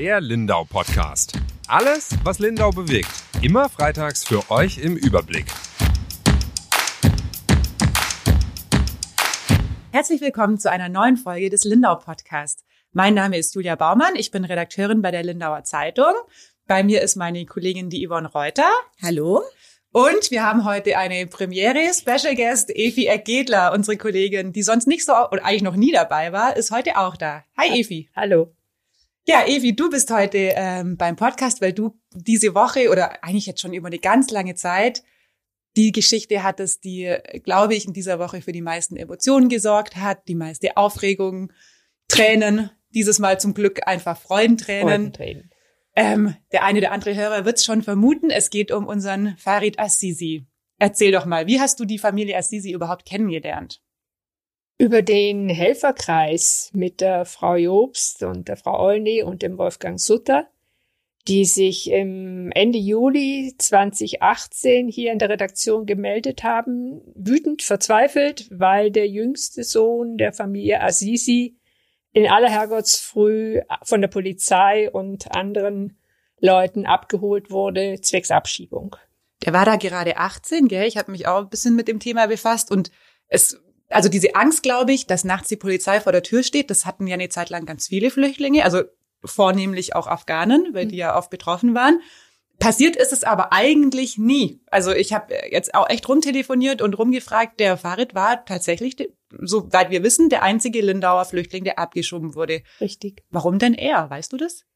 Der Lindau Podcast. Alles, was Lindau bewegt. Immer freitags für euch im Überblick. Herzlich willkommen zu einer neuen Folge des Lindau Podcast. Mein Name ist Julia Baumann. Ich bin Redakteurin bei der Lindauer Zeitung. Bei mir ist meine Kollegin die Yvonne Reuter. Hallo. Und wir haben heute eine Premiere. Special Guest Evi Ergedler, unsere Kollegin, die sonst nicht so oder eigentlich noch nie dabei war, ist heute auch da. Hi Evi. Hallo. Ja, Evi, du bist heute ähm, beim Podcast, weil du diese Woche oder eigentlich jetzt schon über eine ganz lange Zeit die Geschichte hattest, die, glaube ich, in dieser Woche für die meisten Emotionen gesorgt hat, die meiste Aufregung, Tränen, dieses Mal zum Glück einfach Freudentränen. Freudentränen. Ähm, der eine oder andere Hörer wird es schon vermuten. Es geht um unseren Farid Assisi. Erzähl doch mal, wie hast du die Familie Assisi überhaupt kennengelernt? Über den Helferkreis mit der Frau Jobst und der Frau Olney und dem Wolfgang Sutter, die sich im Ende Juli 2018 hier in der Redaktion gemeldet haben, wütend, verzweifelt, weil der jüngste Sohn der Familie Assisi in aller Herrgottsfrüh von der Polizei und anderen Leuten abgeholt wurde, zwecks Abschiebung. Der war da gerade 18, gell? Ich habe mich auch ein bisschen mit dem Thema befasst und es, also diese Angst, glaube ich, dass nachts die Polizei vor der Tür steht, das hatten ja eine Zeit lang ganz viele Flüchtlinge, also vornehmlich auch Afghanen, weil die ja oft betroffen waren. Passiert ist es aber eigentlich nie. Also ich habe jetzt auch echt rumtelefoniert und rumgefragt. Der Farid war tatsächlich, soweit wir wissen, der einzige Lindauer Flüchtling, der abgeschoben wurde. Richtig. Warum denn er? Weißt du das?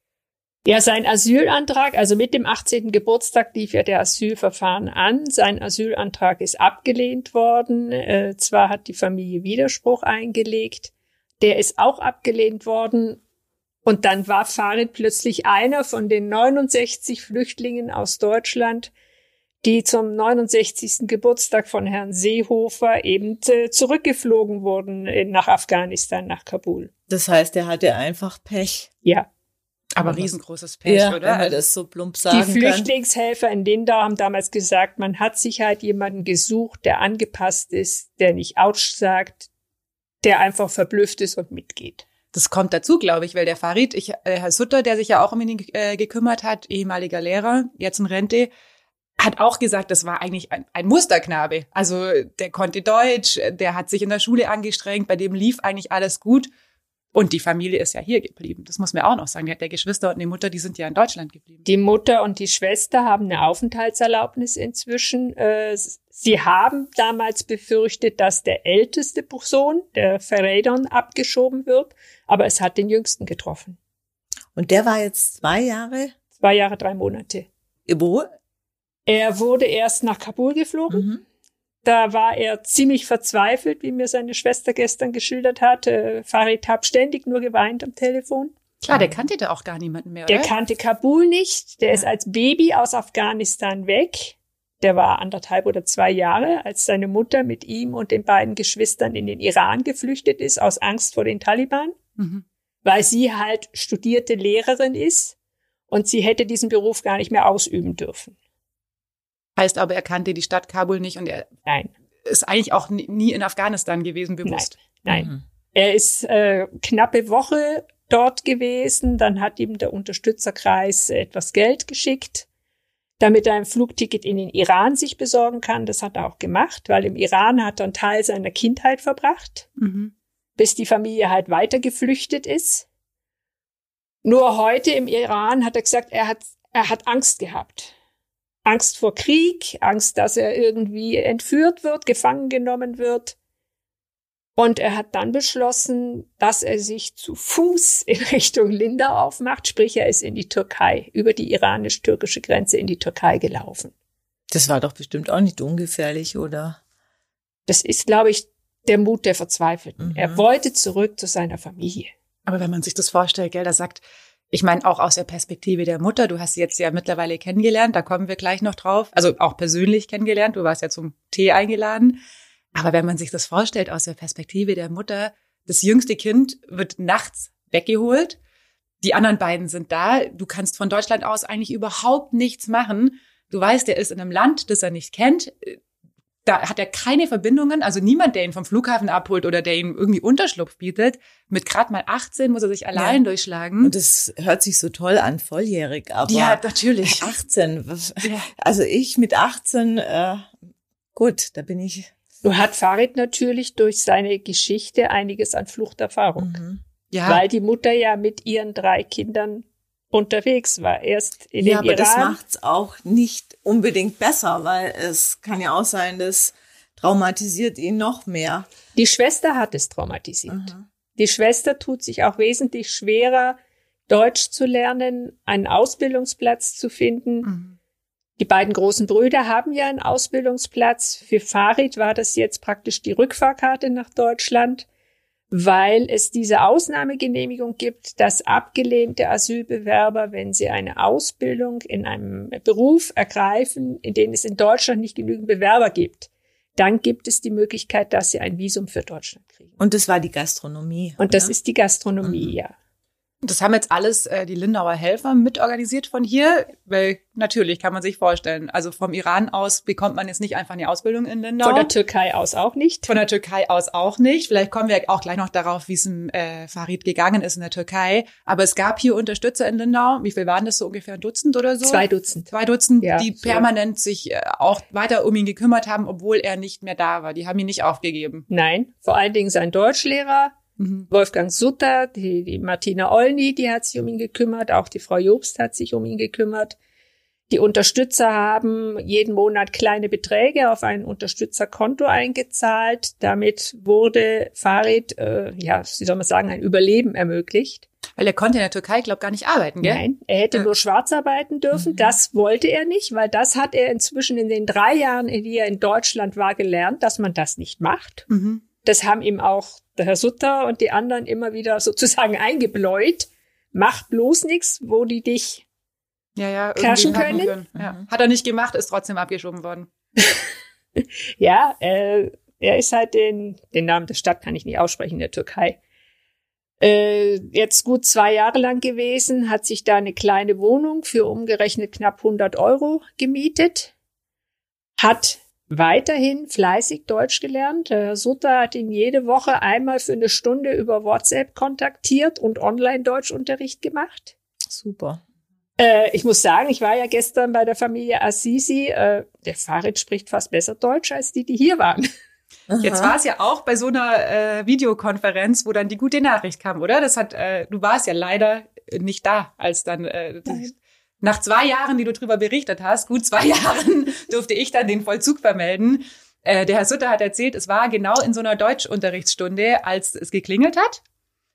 Ja, sein Asylantrag, also mit dem 18. Geburtstag lief ja der Asylverfahren an. Sein Asylantrag ist abgelehnt worden. Äh, zwar hat die Familie Widerspruch eingelegt, der ist auch abgelehnt worden. Und dann war Farid plötzlich einer von den 69 Flüchtlingen aus Deutschland, die zum 69. Geburtstag von Herrn Seehofer eben äh, zurückgeflogen wurden nach Afghanistan, nach Kabul. Das heißt, er hatte einfach Pech. Ja. Aber, Aber riesengroßes Pech, ja, oder? wenn man das so plump sagen Die Flüchtlingshelfer in Lindau haben damals gesagt, man hat sich halt jemanden gesucht, der angepasst ist, der nicht Autsch sagt, der einfach verblüfft ist und mitgeht. Das kommt dazu, glaube ich, weil der Farid, ich, äh, Herr Sutter, der sich ja auch um ihn äh, gekümmert hat, ehemaliger Lehrer, jetzt in Rente, hat auch gesagt, das war eigentlich ein, ein Musterknabe. Also der konnte Deutsch, der hat sich in der Schule angestrengt, bei dem lief eigentlich alles gut. Und die Familie ist ja hier geblieben. Das muss man auch noch sagen. Der, der Geschwister und die Mutter, die sind ja in Deutschland geblieben. Die Mutter und die Schwester haben eine Aufenthaltserlaubnis inzwischen. Äh, Sie haben damals befürchtet, dass der älteste Sohn, der Ferreidon, abgeschoben wird. Aber es hat den jüngsten getroffen. Und der war jetzt zwei Jahre? Zwei Jahre, drei Monate. Wo? Er wurde erst nach Kabul geflogen. Mhm. Da war er ziemlich verzweifelt, wie mir seine Schwester gestern geschildert hat. Farid hat ständig nur geweint am Telefon. Klar, der kannte da auch gar niemanden mehr, Der oder? kannte Kabul nicht. Der ist als Baby aus Afghanistan weg. Der war anderthalb oder zwei Jahre, als seine Mutter mit ihm und den beiden Geschwistern in den Iran geflüchtet ist, aus Angst vor den Taliban, Mhm. weil sie halt studierte Lehrerin ist und sie hätte diesen Beruf gar nicht mehr ausüben dürfen. Heißt aber, er kannte die Stadt Kabul nicht und er Nein, ist eigentlich auch nie- in Afghanistan gewesen, bewusst. nein. Mhm. Er ist äh, knappe Woche dort gewesen, dann hat ihm der Unterstützerkreis etwas Geld geschickt, damit er ein Flugticket in den Iran sich besorgen kann. Das hat er auch gemacht, weil im Iran hat er einen Teil seiner Kindheit verbracht, Mhm. bis die Familie halt weiter geflüchtet ist. Nur heute im Iran hat er gesagt, er hat, er hat Angst gehabt. Angst vor Krieg, Angst, dass er irgendwie entführt wird, gefangen genommen wird. Und er hat dann beschlossen, dass er sich zu Fuß in Richtung Lindau aufmacht, sprich er ist in die Türkei, über die iranisch-türkische Grenze in die Türkei gelaufen. Das war doch bestimmt auch nicht ungefährlich, oder? Das ist, glaube ich, der Mut der Verzweifelten. Mhm. Er wollte zurück zu seiner Familie. Aber wenn man sich das vorstellt, gell, da sagt, ich meine auch aus der Perspektive der Mutter, du hast sie jetzt ja mittlerweile kennengelernt, da kommen wir gleich noch drauf, also auch persönlich kennengelernt, du warst ja zum Tee eingeladen. Aber wenn man sich das vorstellt aus der Perspektive der Mutter, das jüngste Kind wird nachts weggeholt, die anderen beiden sind da, du kannst von Deutschland aus eigentlich überhaupt nichts machen. Du weißt, er ist in einem Land, das er nicht kennt. Da hat er keine Verbindungen, also niemand, der ihn vom Flughafen abholt oder der ihm irgendwie Unterschlupf bietet. Mit gerade mal 18 muss er sich allein Ja. durchschlagen. Und das hört sich so toll an, volljährig, aber ja, natürlich. 18, was- Ja. also ich mit 18, äh, gut, da bin ich. Nur hat Farid natürlich durch seine Geschichte einiges an Fluchterfahrung, Mhm. Ja, weil die Mutter ja mit ihren drei Kindern unterwegs war. Erst in Ja, den aber das Iran. macht's auch nicht unbedingt besser, weil es kann ja auch sein, das traumatisiert ihn noch mehr. Die Schwester hat es traumatisiert. Mhm. Die Schwester tut sich auch wesentlich schwerer, Deutsch zu lernen, einen Ausbildungsplatz zu finden. Mhm. Die beiden großen Brüder haben ja einen Ausbildungsplatz. Für Farid war das jetzt praktisch die Rückfahrkarte nach Deutschland, weil es diese Ausnahmegenehmigung gibt, dass abgelehnte Asylbewerber, wenn sie eine Ausbildung in einem Beruf ergreifen, in dem es in Deutschland nicht genügend Bewerber gibt, dann gibt es die Möglichkeit, dass sie ein Visum für Deutschland kriegen. Und das war die Gastronomie. Und das oder? ist die Gastronomie, Mhm. ja. Das haben jetzt alles äh, die Lindauer Helfer mitorganisiert von hier, weil natürlich kann man sich vorstellen, also vom Iran aus bekommt man jetzt nicht einfach eine Ausbildung in Lindau. Von der Türkei aus auch nicht. Von der Türkei aus auch nicht. Vielleicht kommen wir auch gleich noch darauf, wie es dem äh, Farid gegangen ist in der Türkei. Aber es gab hier Unterstützer in Lindau. Wie viel waren das so ungefähr? Ein Dutzend oder so? Zwei Dutzend. Zwei Dutzend, Ja, die so. permanent sich äh, auch weiter um ihn gekümmert haben, obwohl er nicht mehr da war. Die haben ihn nicht aufgegeben. Nein, vor allen Dingen sein Deutschlehrer, Mhm. Wolfgang Sutter, die, die Martina Olny, die hat sich um ihn gekümmert, auch die Frau Jobst hat sich um ihn gekümmert. Die Unterstützer haben jeden Monat kleine Beträge auf ein Unterstützerkonto eingezahlt. Damit wurde Farid, äh, ja, wie soll man sagen, ein Überleben ermöglicht. Weil er konnte in der Türkei, glaube gar nicht arbeiten, gell? Nein, er hätte Ja. nur schwarz arbeiten dürfen. Mhm. Das wollte er nicht, weil das hat er inzwischen in den drei Jahren, in die er in Deutschland war, gelernt, dass man das nicht macht. Mhm. Das haben ihm auch der Herr Sutter und die anderen immer wieder sozusagen eingebläut. Mach bloß nichts, wo die dich. Ja, ja. Cashen hacken können? Ja. Mhm. Hat er nicht gemacht, ist trotzdem abgeschoben worden. Ja, äh, er ist halt den, den Namen der Stadt kann ich nicht aussprechen in der Türkei. Äh, jetzt gut zwei Jahre lang gewesen, hat sich da eine kleine Wohnung für umgerechnet knapp 100 Euro gemietet, hat weiterhin fleißig Deutsch gelernt. Herr Sutter hat ihn jede Woche einmal für eine Stunde über WhatsApp kontaktiert und Online-Deutschunterricht gemacht. Super. Äh, ich muss sagen, ich war ja gestern bei der Familie Assisi. Äh, der Farid spricht fast besser Deutsch als die, die hier waren. Jetzt war es ja auch bei so einer äh, Videokonferenz, wo dann die gute Nachricht kam, oder? Das hat, äh, du warst ja leider nicht da, als dann äh, Nein. Nach zwei Jahren, die du drüber berichtet hast, gut zwei Jahren, durfte ich dann den Vollzug vermelden. Äh, der Herr Sutter hat erzählt, es war genau in so einer Deutschunterrichtsstunde, als es geklingelt hat.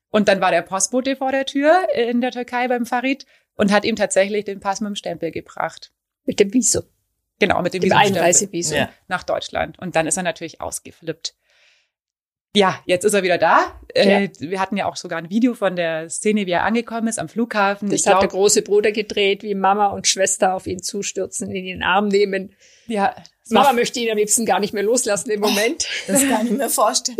Und dann war der Postbote vor der Tür in der Türkei beim Farid und hat ihm tatsächlich den Pass mit dem Stempel gebracht. Mit dem Visum. Genau, mit dem Dem Visumstempel Einreisevisum. Ja. nach Deutschland. Und dann ist er natürlich ausgeflippt. Ja, jetzt ist er wieder da. Äh, wir hatten ja auch sogar ein Video von der Szene, wie er angekommen ist am Flughafen. Das ich hat der glaub, große Bruder gedreht, wie Mama und Schwester auf ihn zustürzen, in den Arm nehmen. ja, Mama möchte ihn am liebsten gar nicht mehr loslassen im Moment. Das kann ich mir vorstellen.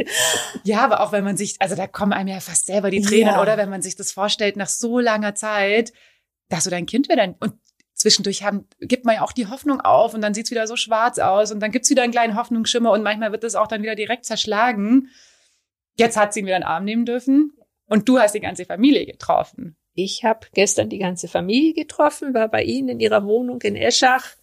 ja, aber auch wenn man sich, also da kommen einem ja fast selber die Tränen, Ja. oder? Wenn man sich das vorstellt, nach so langer Zeit, dass du dein Kind wieder, und zwischendurch haben, gibt man ja auch die Hoffnung auf und dann sieht's wieder so schwarz aus und dann gibt's wieder einen kleinen Hoffnungsschimmer und manchmal wird es auch dann wieder direkt zerschlagen. Jetzt hat sie ihn wieder in den Arm nehmen dürfen und du hast die ganze Familie getroffen. Ich habe gestern die ganze Familie getroffen, war bei ihnen in ihrer Wohnung in Eschach.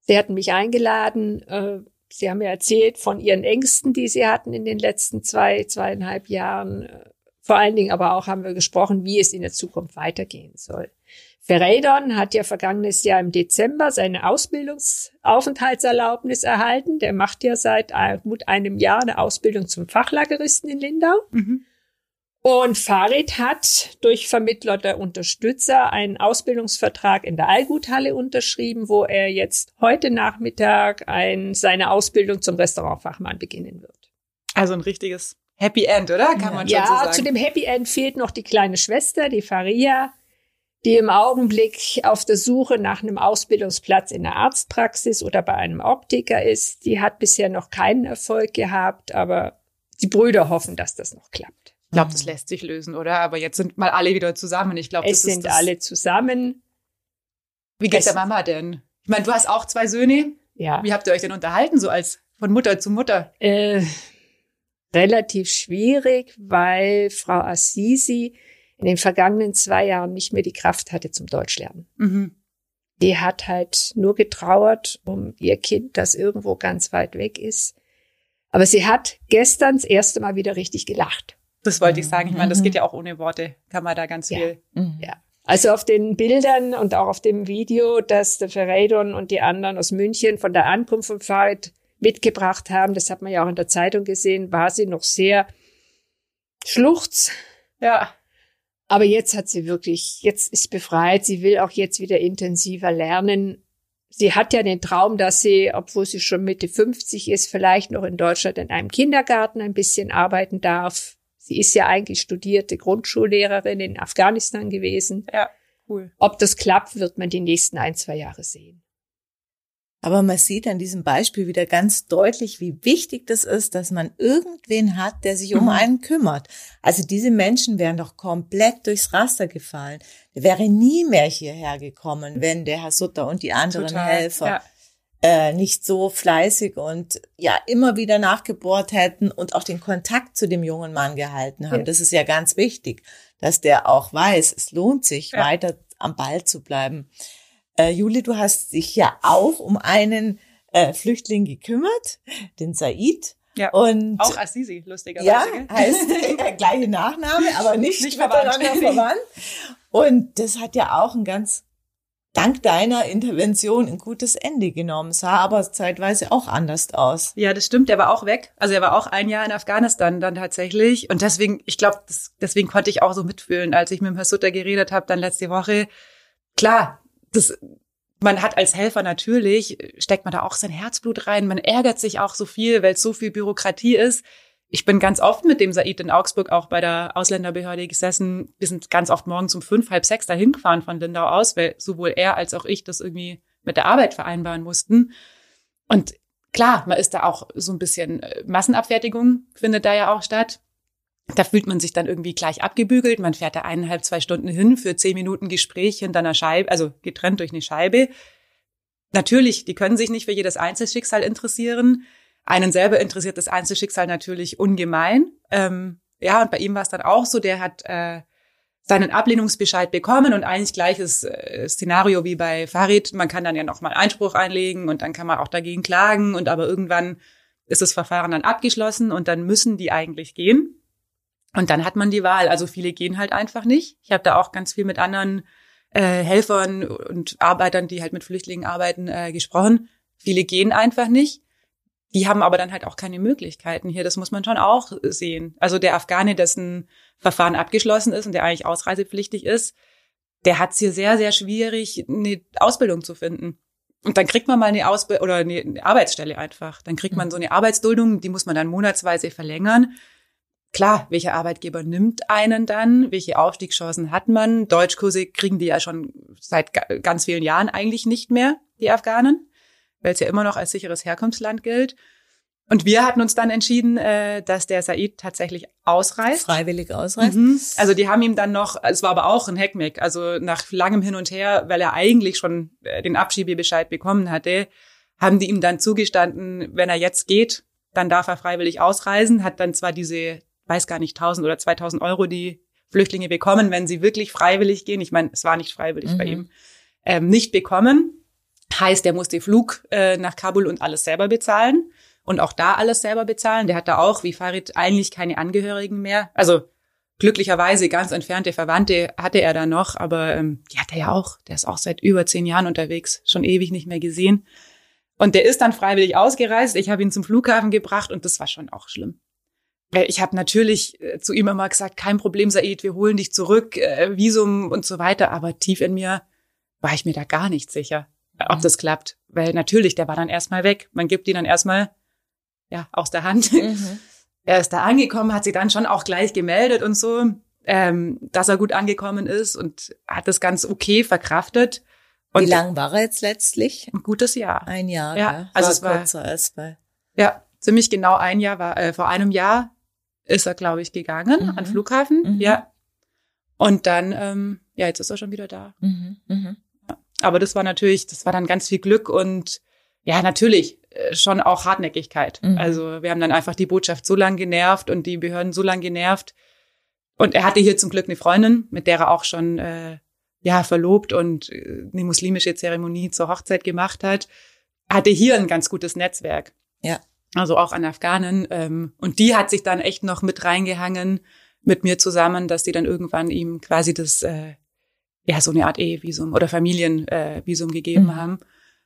Sie hatten mich eingeladen. Äh, sie haben mir erzählt von ihren Ängsten, die sie hatten in den letzten zwei, zweieinhalb Jahren. Vor allen Dingen aber auch haben wir gesprochen, wie es in der Zukunft weitergehen soll. Ferreidon hat ja vergangenes Jahr im Dezember seine Ausbildungsaufenthaltserlaubnis erhalten. Der macht ja seit gut einem Jahr eine Ausbildung zum Fachlageristen in Lindau. Und Farid hat durch Vermittler der Unterstützer einen Ausbildungsvertrag in der Allguthalle unterschrieben, wo er jetzt heute Nachmittag ein, seine Ausbildung zum Restaurantfachmann beginnen wird. Also ein richtiges Happy End, oder? Kann Ja. man schon so Ja, sagen. zu dem Happy End fehlt noch die kleine Schwester, die Faria, die im Augenblick auf der Suche nach einem Ausbildungsplatz in der Arztpraxis oder bei einem Optiker ist. Die hat bisher noch keinen Erfolg gehabt, aber die Brüder hoffen, dass das noch klappt. ich glaube, das lässt sich lösen, oder? Aber jetzt sind mal alle wieder zusammen. Ich glaube, Es das ist sind das, alle zusammen. Wie geht's es- der Mama denn? Ich meine, du hast auch zwei Söhne. Ja. Wie habt ihr euch denn unterhalten, so als von Mutter zu Mutter? Äh, relativ schwierig, weil Frau Assisi in den vergangenen zwei Jahren nicht mehr die Kraft hatte zum Deutschlernen. Mhm. Die hat halt nur getrauert um ihr Kind, das irgendwo ganz weit weg ist. Aber sie hat gestern das erste Mal wieder richtig gelacht. Das wollte ich sagen. Ich meine, das Mhm. geht ja auch ohne Worte. Kann man da ganz Ja. viel. Ja. Also auf den Bildern und auch auf dem Video, das der Ferreidon und die anderen aus München von der Ankunft vom Fahrrad mitgebracht haben, das hat man ja auch in der Zeitung gesehen, war sie noch sehr schluchz. Ja. Aber jetzt hat sie wirklich, jetzt ist befreit. Sie will auch jetzt wieder intensiver lernen. Sie hat ja den Traum, dass sie, obwohl sie schon Mitte 50 ist, vielleicht noch in Deutschland in einem Kindergarten ein bisschen arbeiten darf. Sie ist ja eigentlich studierte Grundschullehrerin in Afghanistan gewesen. Ja. Cool. Ob das klappt, wird man die nächsten ein, zwei Jahre sehen. Aber man sieht an diesem Beispiel wieder ganz deutlich, wie wichtig das ist, dass man irgendwen hat, der sich um Mhm. einen kümmert. Also diese Menschen wären doch komplett durchs Raster gefallen. Der wäre nie mehr hierher gekommen, wenn der Herr Sutter und die anderen Total. Helfer Ja. äh, nicht so fleißig und ja immer wieder nachgebohrt hätten und auch den Kontakt zu dem jungen Mann gehalten haben. Ja. Das ist ja ganz wichtig, dass der auch weiß, es lohnt sich, Ja. weiter am Ball zu bleiben. Äh, Juli, du hast dich ja auch um einen äh, Flüchtling gekümmert, den Said. Ja. Und Auch Assisi, lustigerweise. ja, gell? heißt äh, gleiche Nachname, aber nicht, Nicht miteinander verwandt. verwandt. Und das hat ja auch ein ganz, dank deiner Intervention, ein gutes Ende genommen. Sah aber zeitweise auch anders aus. Ja, das stimmt. Der war auch weg. Also er war auch ein Jahr in Afghanistan dann tatsächlich. Und deswegen, ich glaube, deswegen konnte ich auch so mitfühlen, als ich mit dem Herr Sutter geredet habe, dann letzte Woche. Klar, das, man hat als Helfer natürlich, steckt man da auch sein Herzblut rein. Man ärgert sich auch so viel, weil es so viel Bürokratie ist. Ich bin ganz oft mit dem Said in Augsburg auch bei der Ausländerbehörde gesessen. Wir sind ganz oft morgens um fünf, halb sechs dahin gefahren von Lindau aus, weil sowohl er als auch ich das irgendwie mit der Arbeit vereinbaren mussten. Und klar, man ist da auch so ein bisschen äh, Massenabfertigung findet da ja auch statt. Da fühlt man sich dann irgendwie gleich abgebügelt. Man fährt da eineinhalb, zwei Stunden hin für zehn Minuten Gespräch hinter einer Scheibe, also getrennt durch eine Scheibe. Natürlich, die können sich nicht für jedes Einzelschicksal interessieren. Einen selber interessiert das Einzelschicksal natürlich ungemein. Ähm, ja, und bei ihm war es dann auch so, der hat äh, seinen Ablehnungsbescheid bekommen und eigentlich gleiches äh, Szenario wie bei Farid. Man kann dann ja nochmal Einspruch einlegen und dann kann man auch dagegen klagen und aber irgendwann ist das Verfahren dann abgeschlossen und dann müssen die eigentlich gehen. Und dann hat man die Wahl. Also viele gehen halt einfach nicht. Ich habe da auch ganz viel mit anderen äh, Helfern und Arbeitern, die halt mit Flüchtlingen arbeiten, äh, gesprochen. Viele gehen einfach nicht. Die haben aber dann halt auch keine Möglichkeiten hier. Das muss man schon auch sehen. Also der Afghane, dessen Verfahren abgeschlossen ist und der eigentlich ausreisepflichtig ist, der hat es hier sehr, sehr schwierig, eine Ausbildung zu finden. Und dann kriegt man mal eine Ausbildung oder eine Arbeitsstelle einfach. Dann kriegt man so eine Arbeitsduldung, die muss man dann monatsweise verlängern. Klar, welcher Arbeitgeber nimmt einen dann? Welche Aufstiegschancen hat man? Deutschkurse kriegen die ja schon seit ganz vielen Jahren eigentlich nicht mehr, die Afghanen, weil es ja immer noch als sicheres Herkunftsland gilt. Und wir hatten uns dann entschieden, äh, dass der Said tatsächlich ausreist. Freiwillig ausreist. Mhm. Also die haben ihm dann noch, es war aber auch ein Heckmeck, also nach langem Hin und Her, weil er eigentlich schon äh, den Abschiebebescheid bekommen hatte, haben die ihm dann zugestanden, wenn er jetzt geht, dann darf er freiwillig ausreisen, hat dann zwar diese, weiß gar nicht, 1000 oder 2000 Euro, die Flüchtlinge bekommen, wenn sie wirklich freiwillig gehen. Ich meine, es war nicht freiwillig Mhm. bei ihm, ähm, nicht bekommen. Heißt, er musste Flug äh, nach Kabul und alles selber bezahlen und auch da alles selber bezahlen. Der hat da auch, wie Farid, eigentlich keine Angehörigen mehr. Also glücklicherweise ganz entfernte Verwandte hatte er da noch, aber ähm, die hat er ja auch. Der ist auch seit über zehn Jahren unterwegs, schon ewig nicht mehr gesehen. Und der ist dann freiwillig ausgereist. Ich habe ihn zum Flughafen gebracht und das war schon auch schlimm. Weil Ich habe natürlich äh, zu ihm immer gesagt, kein Problem, Said, wir holen dich zurück, äh, Visum und so weiter. Aber tief in mir war ich mir da gar nicht sicher, ob das klappt. Weil natürlich, der war dann erstmal weg. Man gibt ihn dann erstmal ja aus der Hand. Mhm. Er ist da angekommen, hat sich dann schon auch gleich gemeldet und so, ähm, dass er gut angekommen ist und hat das ganz okay verkraftet. Und Wie lang war er jetzt letztlich? Ein gutes Jahr. Ein Jahr. Ja, gell? also war es war- kürzer als bei. Ja, ziemlich genau ein Jahr war, äh, vor einem Jahr ist er, glaube ich, gegangen Mhm. an Flughafen. Mhm. Ja. Und dann, ähm, ja, jetzt ist er schon wieder da. Mhm. Mhm. Aber das war natürlich, das war dann ganz viel Glück und ja, natürlich, äh, schon auch Hartnäckigkeit. Mhm. Also wir haben dann einfach die Botschaft so lang genervt und die Behörden so lang genervt. Und er hatte hier zum Glück eine Freundin, mit der er auch schon äh, ja verlobt und äh, eine muslimische Zeremonie zur Hochzeit gemacht hat. Hatte hier ein ganz gutes Netzwerk. Ja. Also auch an Afghanen. Ähm, und die hat sich dann echt noch mit reingehangen mit mir zusammen, dass die dann irgendwann ihm quasi das äh, ja so eine Art Ehevisum oder Familienvisum äh, Visum gegeben Mhm. haben.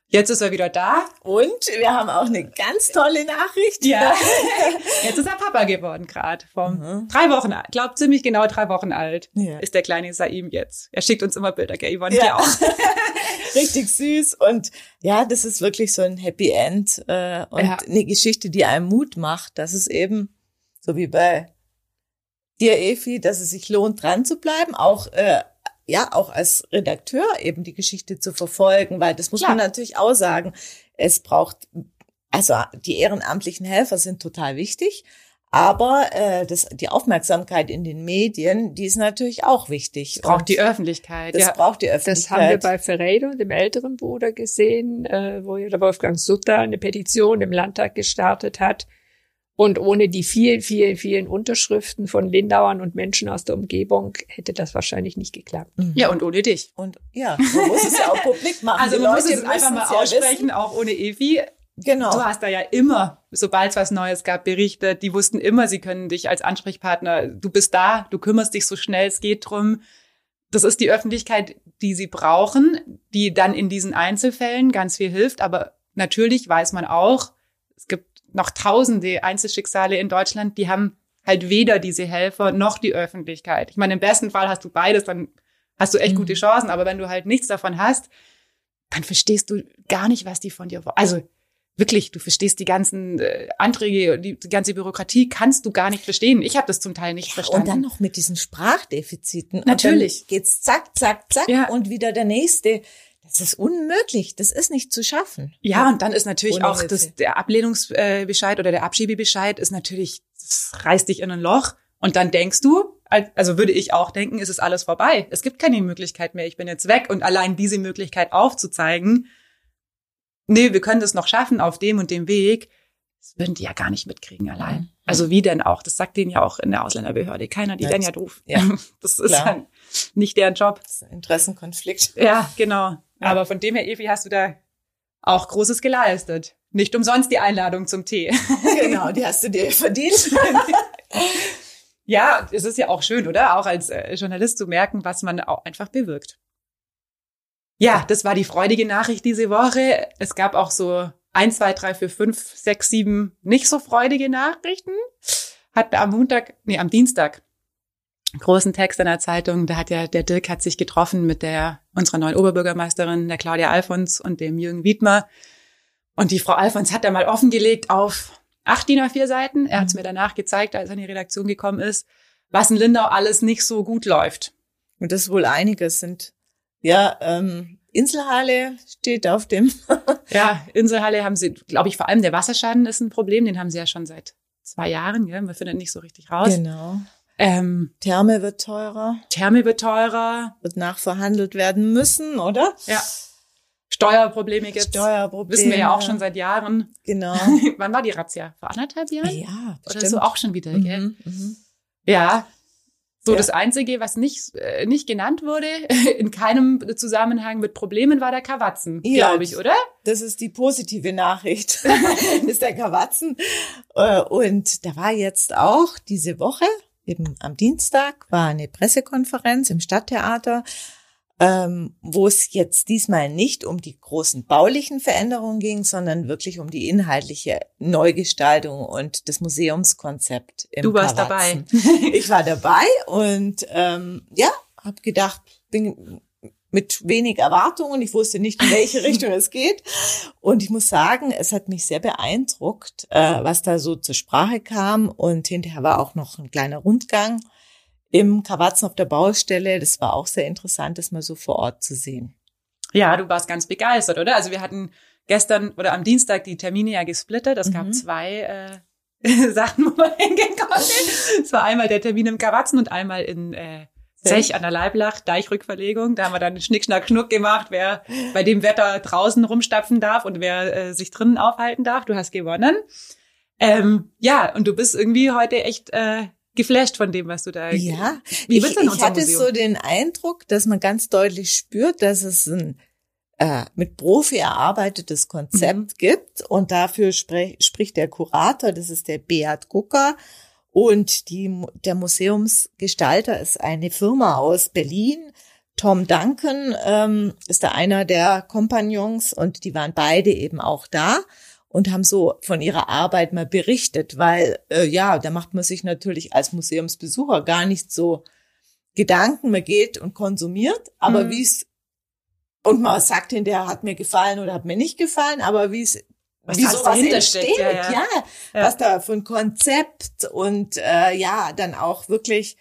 Jetzt ist er wieder da. Und wir haben auch eine ganz tolle Nachricht. Ja. Jetzt ist er Papa geworden gerade. Vom Mhm. drei Wochen alt. Glaub ziemlich genau drei Wochen alt Ja. ist der kleine Saim jetzt. Er schickt uns immer Bilder, gell, Yvonne? Ja. Ja. auch. Richtig süß und ja, das ist wirklich so ein Happy End äh, und Ja. eine Geschichte, die einem Mut macht, dass es eben so wie bei dir, Efi, dass es sich lohnt, dran zu bleiben, auch äh, ja auch als Redakteur eben die Geschichte zu verfolgen, weil das muss Klar. man natürlich auch sagen. Es braucht also die ehrenamtlichen Helfer sind total wichtig. Aber äh, das, die Aufmerksamkeit in den Medien, die ist natürlich auch wichtig. Braucht Und die Öffentlichkeit. Das ja. braucht die Öffentlichkeit. Das haben wir bei Ferreiro, dem älteren Bruder, gesehen, äh, wo ja der Wolfgang Sutter eine Petition im Landtag gestartet hat. Und ohne die vielen, vielen, vielen Unterschriften von Lindauern und Menschen aus der Umgebung hätte das wahrscheinlich nicht geklappt. Mhm. ja, und ohne dich. Und ja, man muss es ja auch publik machen. Also Die man muss Leute es einfach mal müssen's ja aussprechen, auch ohne Evi. Genau. Du hast da ja immer, sobald es was Neues gab, berichtet. Die wussten immer, sie können dich als Ansprechpartner, du bist da, du kümmerst dich so schnell es geht drum. Das ist die Öffentlichkeit, die sie brauchen, die dann in diesen Einzelfällen ganz viel hilft. Aber natürlich weiß man auch, es gibt noch tausende Einzelschicksale in Deutschland, die haben halt weder diese Helfer noch die Öffentlichkeit. Ich meine, im besten Fall hast du beides, dann hast du echt Mhm. gute Chancen. Aber wenn du halt nichts davon hast, dann verstehst du gar nicht, was die von dir wollen. Also wirklich, du verstehst die ganzen äh, Anträge, die, die ganze Bürokratie kannst du gar nicht verstehen. Ich habe das zum Teil nicht verstanden. Und dann noch mit diesen Sprachdefiziten. Natürlich. Und dann geht's zack, zack, zack Ja. und wieder der nächste. Das ist unmöglich. Das ist nicht zu schaffen. ja, und dann ist natürlich Ohne auch Hilfe. das, der Ablehnungsbescheid oder der Abschiebebescheid ist natürlich, das reißt dich in ein Loch. Und dann denkst du, also würde ich auch denken, ist es alles vorbei. Es gibt keine Möglichkeit mehr. Ich bin jetzt weg. Und allein diese Möglichkeit aufzuzeigen, nee, wir können das noch schaffen auf dem und dem Weg, das würden die ja gar nicht mitkriegen allein. Mhm. Also wie denn auch? Das sagt denen ja auch in der Ausländerbehörde keiner. Die Ja, werden ja doof. ja, Das ist klar. dann nicht deren Job. Das ist ein Interessenkonflikt. Ja, genau. Aber von dem her, Evi, hast du da auch Großes geleistet. Nicht umsonst die Einladung zum Tee. genau, die hast du dir verdient. Ja, es ist ja auch schön, oder? Auch als äh, Journalist zu merken, was man auch einfach bewirkt. Ja, das war die freudige Nachricht diese Woche. Es gab auch so eins, zwei, drei, vier, fünf, sechs, sieben nicht so freudige Nachrichten. Hatten am Montag, nee, am Dienstag großen Text in der Zeitung. Da hat ja der Dirk hat sich getroffen mit der unserer neuen Oberbürgermeisterin, der Claudia Alfons und dem Jürgen Wiedmer. Und die Frau Alfons hat da mal offengelegt auf acht DIN A4 Seiten. Er hat es mir danach gezeigt, als er in die Redaktion gekommen ist, was in Lindau alles nicht so gut läuft. Und das ist wohl einiges sind. Ja, ähm, Inselhalle steht auf dem. Ja, Inselhalle haben sie, glaube ich, vor allem der Wasserschaden ist ein Problem. Den haben sie ja schon seit zwei Jahren. Gell? Man findet nicht so richtig raus. Genau. Ähm, Therme wird teurer, Therme wird teurer. wird nachverhandelt werden müssen, oder? Ja. Steuerprobleme gibt's. Steuerprobleme. Wissen wir ja auch schon seit Jahren. Genau. Wann war die Razzia? Vor anderthalb Jahren? Ja, Oder bestimmt. so auch schon wieder, gell? Mhm, mhm. Ja. So, Ja. das Einzige, was nicht, äh, nicht genannt wurde, in keinem Zusammenhang mit Problemen, war der Kawatzen, Ja. glaube ich, oder? Das ist die positive Nachricht. ist der Kawatzen. Äh, Und da war jetzt auch diese Woche, eben am Dienstag, war eine Pressekonferenz im Stadttheater, ähm, wo es jetzt diesmal nicht um die großen baulichen Veränderungen ging, sondern wirklich um die inhaltliche Neugestaltung und das Museumskonzept im Du warst Kawatzen. Ich war dabei und ähm, ja, habe gedacht, bin mit wenig Erwartungen. Ich wusste nicht, in welche Richtung es geht. Und ich muss sagen, es hat mich sehr beeindruckt, äh, was da so zur Sprache kam. Und hinterher war auch noch ein kleiner Rundgang im Kawatzen auf der Baustelle. Das war auch sehr interessant, das mal so vor Ort zu sehen. Ja, du warst ganz begeistert, oder? Also wir hatten gestern oder am Dienstag die Termine ja gesplittet. Es Mhm. gab zwei äh, Sachen, wo man hingehen konnte. Es war einmal der Termin im Kawatzen und einmal in äh, Zech an der Leiblach, Deichrückverlegung. Da haben wir dann Schnick, Schnack, Schnuck gemacht, wer bei dem Wetter draußen rumstapfen darf und wer äh, sich drinnen aufhalten darf. Du hast gewonnen. Ähm, ja, und du bist irgendwie heute echt äh, geflasht von dem, was du da. Ja, wie wird ich, denn ich hatte Museum? so den Eindruck, dass man ganz deutlich spürt, dass es ein äh, mit Profi erarbeitetes Konzept mhm. gibt und dafür spricht der Kurator, das ist der Beat Gucker und die, der Museumsgestalter ist eine Firma aus Berlin. Tom Duncan ähm, ist da einer der Kompagnons und die waren beide eben auch da und haben so von ihrer Arbeit mal berichtet, weil äh, ja, da macht man sich natürlich als Museumsbesucher gar nicht so Gedanken, man geht und konsumiert, aber mhm. wie es und man sagt hinterher, hat mir gefallen oder hat mir nicht gefallen, aber wie es was wie sowas entsteht, ja, ja. ja, was da für ein Konzept und äh, ja, dann auch wirklich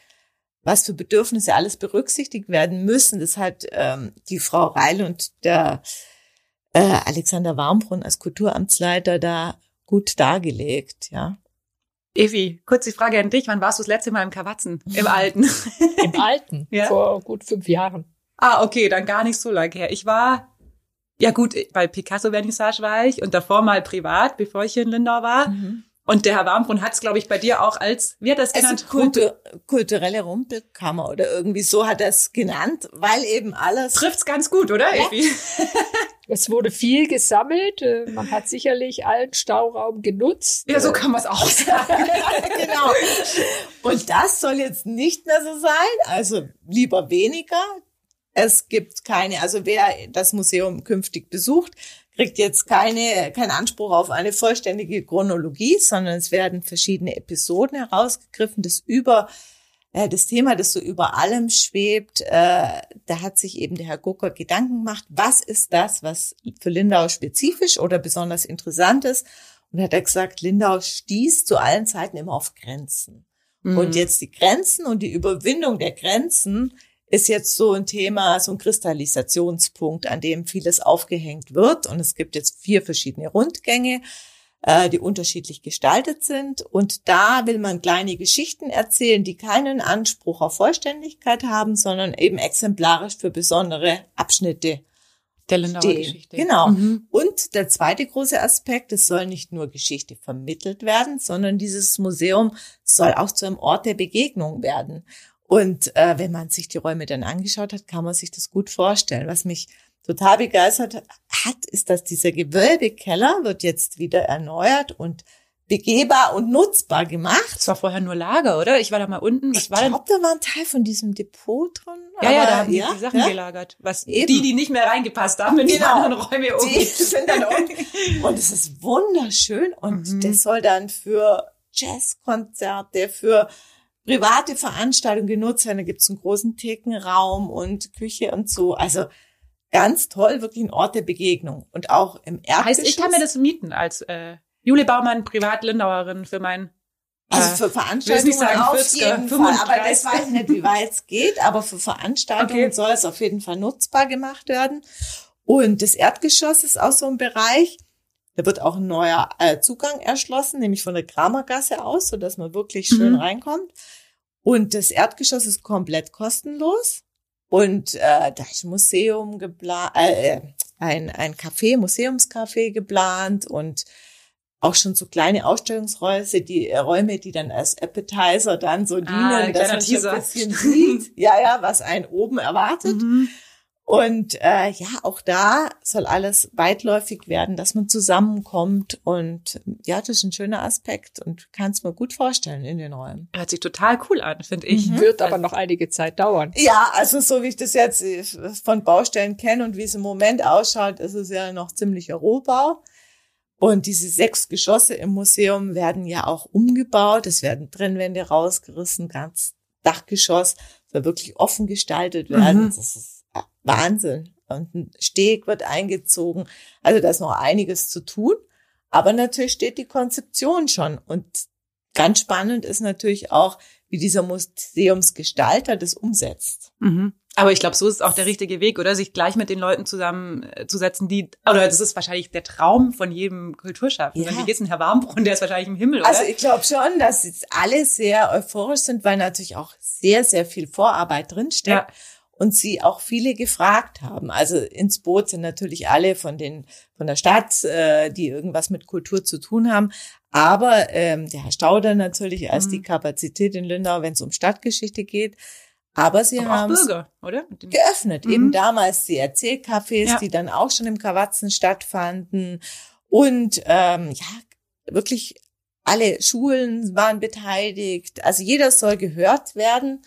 was für Bedürfnisse alles berücksichtigt werden müssen. Das hat ähm, die Frau Reil und der äh, Alexander Warmbrunn als Kulturamtsleiter da gut dargelegt, ja. Evi, kurze Frage an dich. Wann warst du das letzte Mal im Kawatzen? Im Alten? Im Alten? ja? Vor gut fünf Jahren. Ah, okay, dann gar nicht so lange her. Ich war, ja gut, bei Picasso-Vernissage war ich und davor mal privat, bevor ich hier in Lindau war. Mhm. Und der Herr Warmbrunn hat es, glaube ich, bei dir auch als, wie hat er es genannt? Also Kultur, kulturelle Rumpelkammer oder irgendwie so hat er es genannt, weil eben alles. Trifft's ganz gut, oder? Ja. es wurde viel gesammelt. Äh, man hat sicherlich allen Stauraum genutzt. Ja, so kann man es auch sagen. genau. Und das soll jetzt nicht mehr so sein. Also lieber weniger. Es gibt keine, also wer das Museum künftig besucht, kriegt jetzt keine, keinen Anspruch auf eine vollständige Chronologie, sondern es werden verschiedene Episoden herausgegriffen, das über äh, das Thema, das so über allem schwebt, äh, da hat sich eben der Herr Gucker Gedanken gemacht, was ist das, was für Lindau spezifisch oder besonders interessant ist? Und hat er gesagt, Lindau stieß zu allen Zeiten immer auf Grenzen. Mhm. Und jetzt die Grenzen und die Überwindung der Grenzen ist jetzt so ein Thema, so ein Kristallisationspunkt, an dem vieles aufgehängt wird. Und es gibt jetzt vier verschiedene Rundgänge, äh, die unterschiedlich gestaltet sind. Und da will man kleine Geschichten erzählen, die keinen Anspruch auf Vollständigkeit haben, sondern eben exemplarisch für besondere Abschnitte der Lindauer Geschichte. Genau. Mhm. Und der zweite große Aspekt, es soll nicht nur Geschichte vermittelt werden, sondern dieses Museum soll auch zu einem Ort der Begegnung werden. Und äh, wenn man sich die Räume dann angeschaut hat, kann man sich das gut vorstellen. Was mich total begeistert hat, ist, dass dieser Gewölbekeller wird jetzt wieder erneuert und begehbar und nutzbar gemacht. Das war vorher nur Lager, oder? Ich war da mal unten. Was ich glaube, da war ein Teil von diesem Depot drin. Ja, ja, da haben ja, die, die Sachen ja? gelagert. Was Eben. die, die nicht mehr reingepasst haben in genau. die anderen Räume oben. Die sind dann unten. Und es ist wunderschön und mhm. das soll dann für Jazzkonzerte, für private Veranstaltungen genutzt werden. Da gibt's einen großen Thekenraum und Küche und so. Also ganz toll, wirklich ein Ort der Begegnung. Und auch im Erdgeschoss. Heißt, ich kann mir das mieten als äh, Jule Baumann, Privat-Lindauerin für mein also für Veranstaltungen sagen, auf 40, jeden 35. Fall, aber das weiß ich nicht, wie weit es geht, aber für Veranstaltungen okay. soll es auf jeden Fall nutzbar gemacht werden. Und das Erdgeschoss ist auch so ein Bereich, da wird auch ein neuer äh, Zugang erschlossen, nämlich von der Kramergasse aus, so dass man wirklich schön mhm. reinkommt. Und das Erdgeschoss ist komplett kostenlos. Und äh, da ist ein Museum geplant, äh, ein, ein Café, Museumscafé geplant und auch schon so kleine Ausstellungsräume, die äh, Räume, die dann als Appetizer dann so dienen, ah, dass man so ein bisschen sieht, ja, ja, was einen oben erwartet. Mhm. Und äh, ja, auch da soll alles weitläufig werden, dass man zusammenkommt. Und ja, das ist ein schöner Aspekt und kann es mir gut vorstellen in den Räumen. Hört sich total cool an, finde ich. Mhm. Wird aber noch einige Zeit dauern. Ja, also so wie ich das jetzt äh, von Baustellen kenne und wie es im Moment ausschaut, ist es ja noch ziemlicher Rohbau. Und diese sechs Geschosse im Museum werden ja auch umgebaut. Es werden Trennwände rausgerissen, ganz Dachgeschoss soll wirklich offen gestaltet werden. Mhm. Das ist Wahnsinn. Und ein Steg wird eingezogen. Also da ist noch einiges zu tun. Aber natürlich steht die Konzeption schon. Und ganz spannend ist natürlich auch, wie dieser Museumsgestalter das umsetzt. Mhm. Aber ich glaube, so ist es auch der richtige Weg, oder? Sich gleich mit den Leuten zusammenzusetzen, die, oder das ist wahrscheinlich der Traum von jedem Kulturschaffenden. Ja. Wie geht's denn Herr Warmbrunn? Der ist wahrscheinlich im Himmel, oder? Also ich glaube schon, dass jetzt alle sehr euphorisch sind, weil natürlich auch sehr, sehr viel Vorarbeit drinsteckt. Ja. Und sie auch viele gefragt haben. Also ins Boot sind natürlich alle von den von der Stadt, äh, die irgendwas mit Kultur zu tun haben. Aber ähm, der Herr Stauder natürlich als mhm. die Kapazität in Lindau, wenn es um Stadtgeschichte geht. Aber sie haben geöffnet. Mhm. Eben damals die Erzählcafés, ja. die dann auch schon im Kawatzen stattfanden. Und ähm, ja, wirklich alle Schulen waren beteiligt. Also jeder soll gehört werden.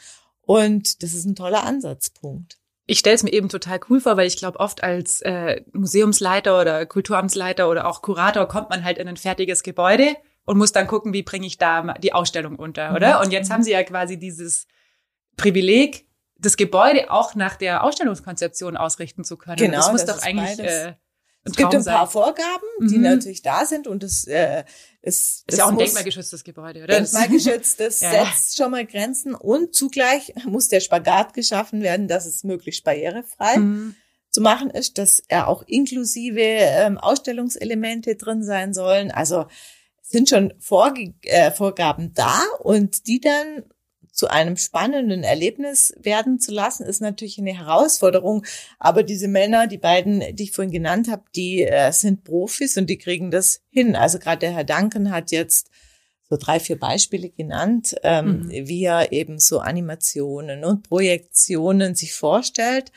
Und das ist ein toller Ansatzpunkt. Ich stelle es mir eben total cool vor, weil ich glaube, oft als äh, Museumsleiter oder Kulturamtsleiter oder auch Kurator kommt man halt in ein fertiges Gebäude und muss dann gucken, wie bringe ich da die Ausstellung unter, oder? Mhm. Und jetzt haben sie ja quasi dieses Privileg, das Gebäude auch nach der Ausstellungskonzeption ausrichten zu können. Genau, das muss das doch eigentlich äh, es gibt ein paar Vorgaben, die mhm. natürlich da sind und das äh, ist, ist ja auch ein denkmalgeschütztes Gebäude, oder? Denkmalgeschützt, das ja. setzt schon mal Grenzen und zugleich muss der Spagat geschaffen werden, dass es möglichst barrierefrei mhm. zu machen ist, dass er auch inklusive ähm, Ausstellungselemente drin sein sollen. Also sind schon Vorge äh, Vorgaben da und die dann zu einem spannenden Erlebnis werden zu lassen, ist natürlich eine Herausforderung. Aber diese Männer, die beiden, die ich vorhin genannt habe, die äh, sind Profis und die kriegen das hin. Also gerade der Herr Duncan hat jetzt so drei, vier Beispiele genannt, ähm, mhm. wie er eben so Animationen und Projektionen sich vorstellt.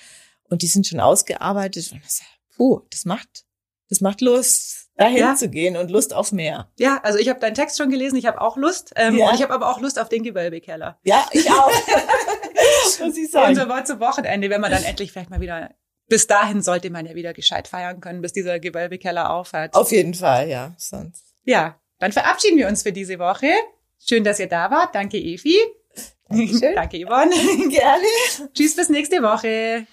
Und die sind schon ausgearbeitet. Und sage, puh, das macht, das macht Lust dahin ja. zu gehen und Lust auf mehr. Ja, also ich habe deinen Text schon gelesen, ich habe auch Lust. Ähm, ja. Und ich habe aber auch Lust auf den Gewölbekeller. Ja, ich auch. Muss ich sagen. Unser Wort zum Wochenende, wenn man dann endlich vielleicht mal wieder bis dahin sollte man ja wieder gescheit feiern können, bis dieser Gewölbekeller aufhört. Auf jeden Fall, ja. Sonst. Ja, dann verabschieden wir uns für diese Woche. Schön, dass ihr da wart. Danke, Evi. Dankeschön. Danke, Yvonne. Gerne. Tschüss bis nächste Woche.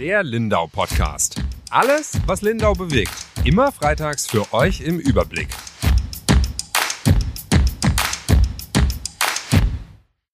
Der Lindau Podcast. Alles, was Lindau bewegt. Immer freitags für euch im Überblick.